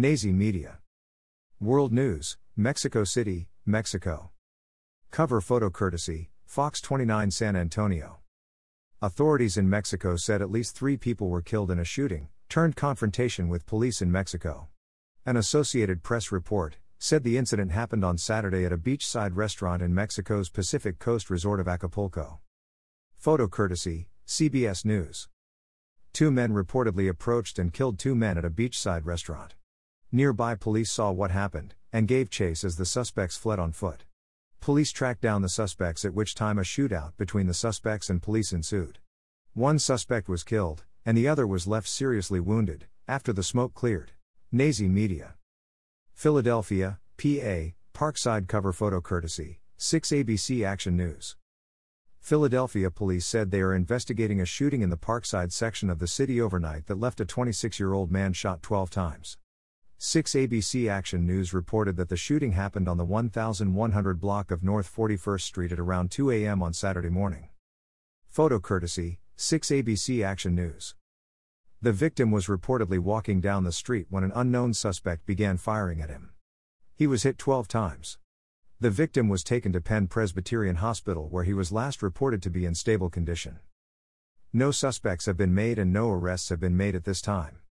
Nazi Media. World News, Mexico City, Mexico. Cover photo courtesy, Fox 29 San Antonio. Authorities in Mexico said at least three people were killed in a shooting, turned confrontation with police in Mexico. An Associated Press report said the incident happened on Saturday at a beachside restaurant in Mexico's Pacific Coast resort of Acapulco. Photo courtesy, CBS News. Two men reportedly approached and killed two men at a beachside restaurant. Nearby police saw what happened and gave chase as the suspects fled on foot. Police tracked down the suspects, at which time a shootout between the suspects and police ensued. One suspect was killed, and the other was left seriously wounded, after the smoke cleared. Nazi Media. Philadelphia, PA, Parkside cover photo courtesy, 6 ABC Action News. Philadelphia police said they are investigating a shooting in the Parkside section of the city overnight that left a 26 year old man shot 12 times. 6 ABC Action News reported that the shooting happened on the 1100 block of North 41st Street at around 2 a.m. on Saturday morning. Photo courtesy 6 ABC Action News. The victim was reportedly walking down the street when an unknown suspect began firing at him. He was hit 12 times. The victim was taken to Penn Presbyterian Hospital where he was last reported to be in stable condition. No suspects have been made and no arrests have been made at this time.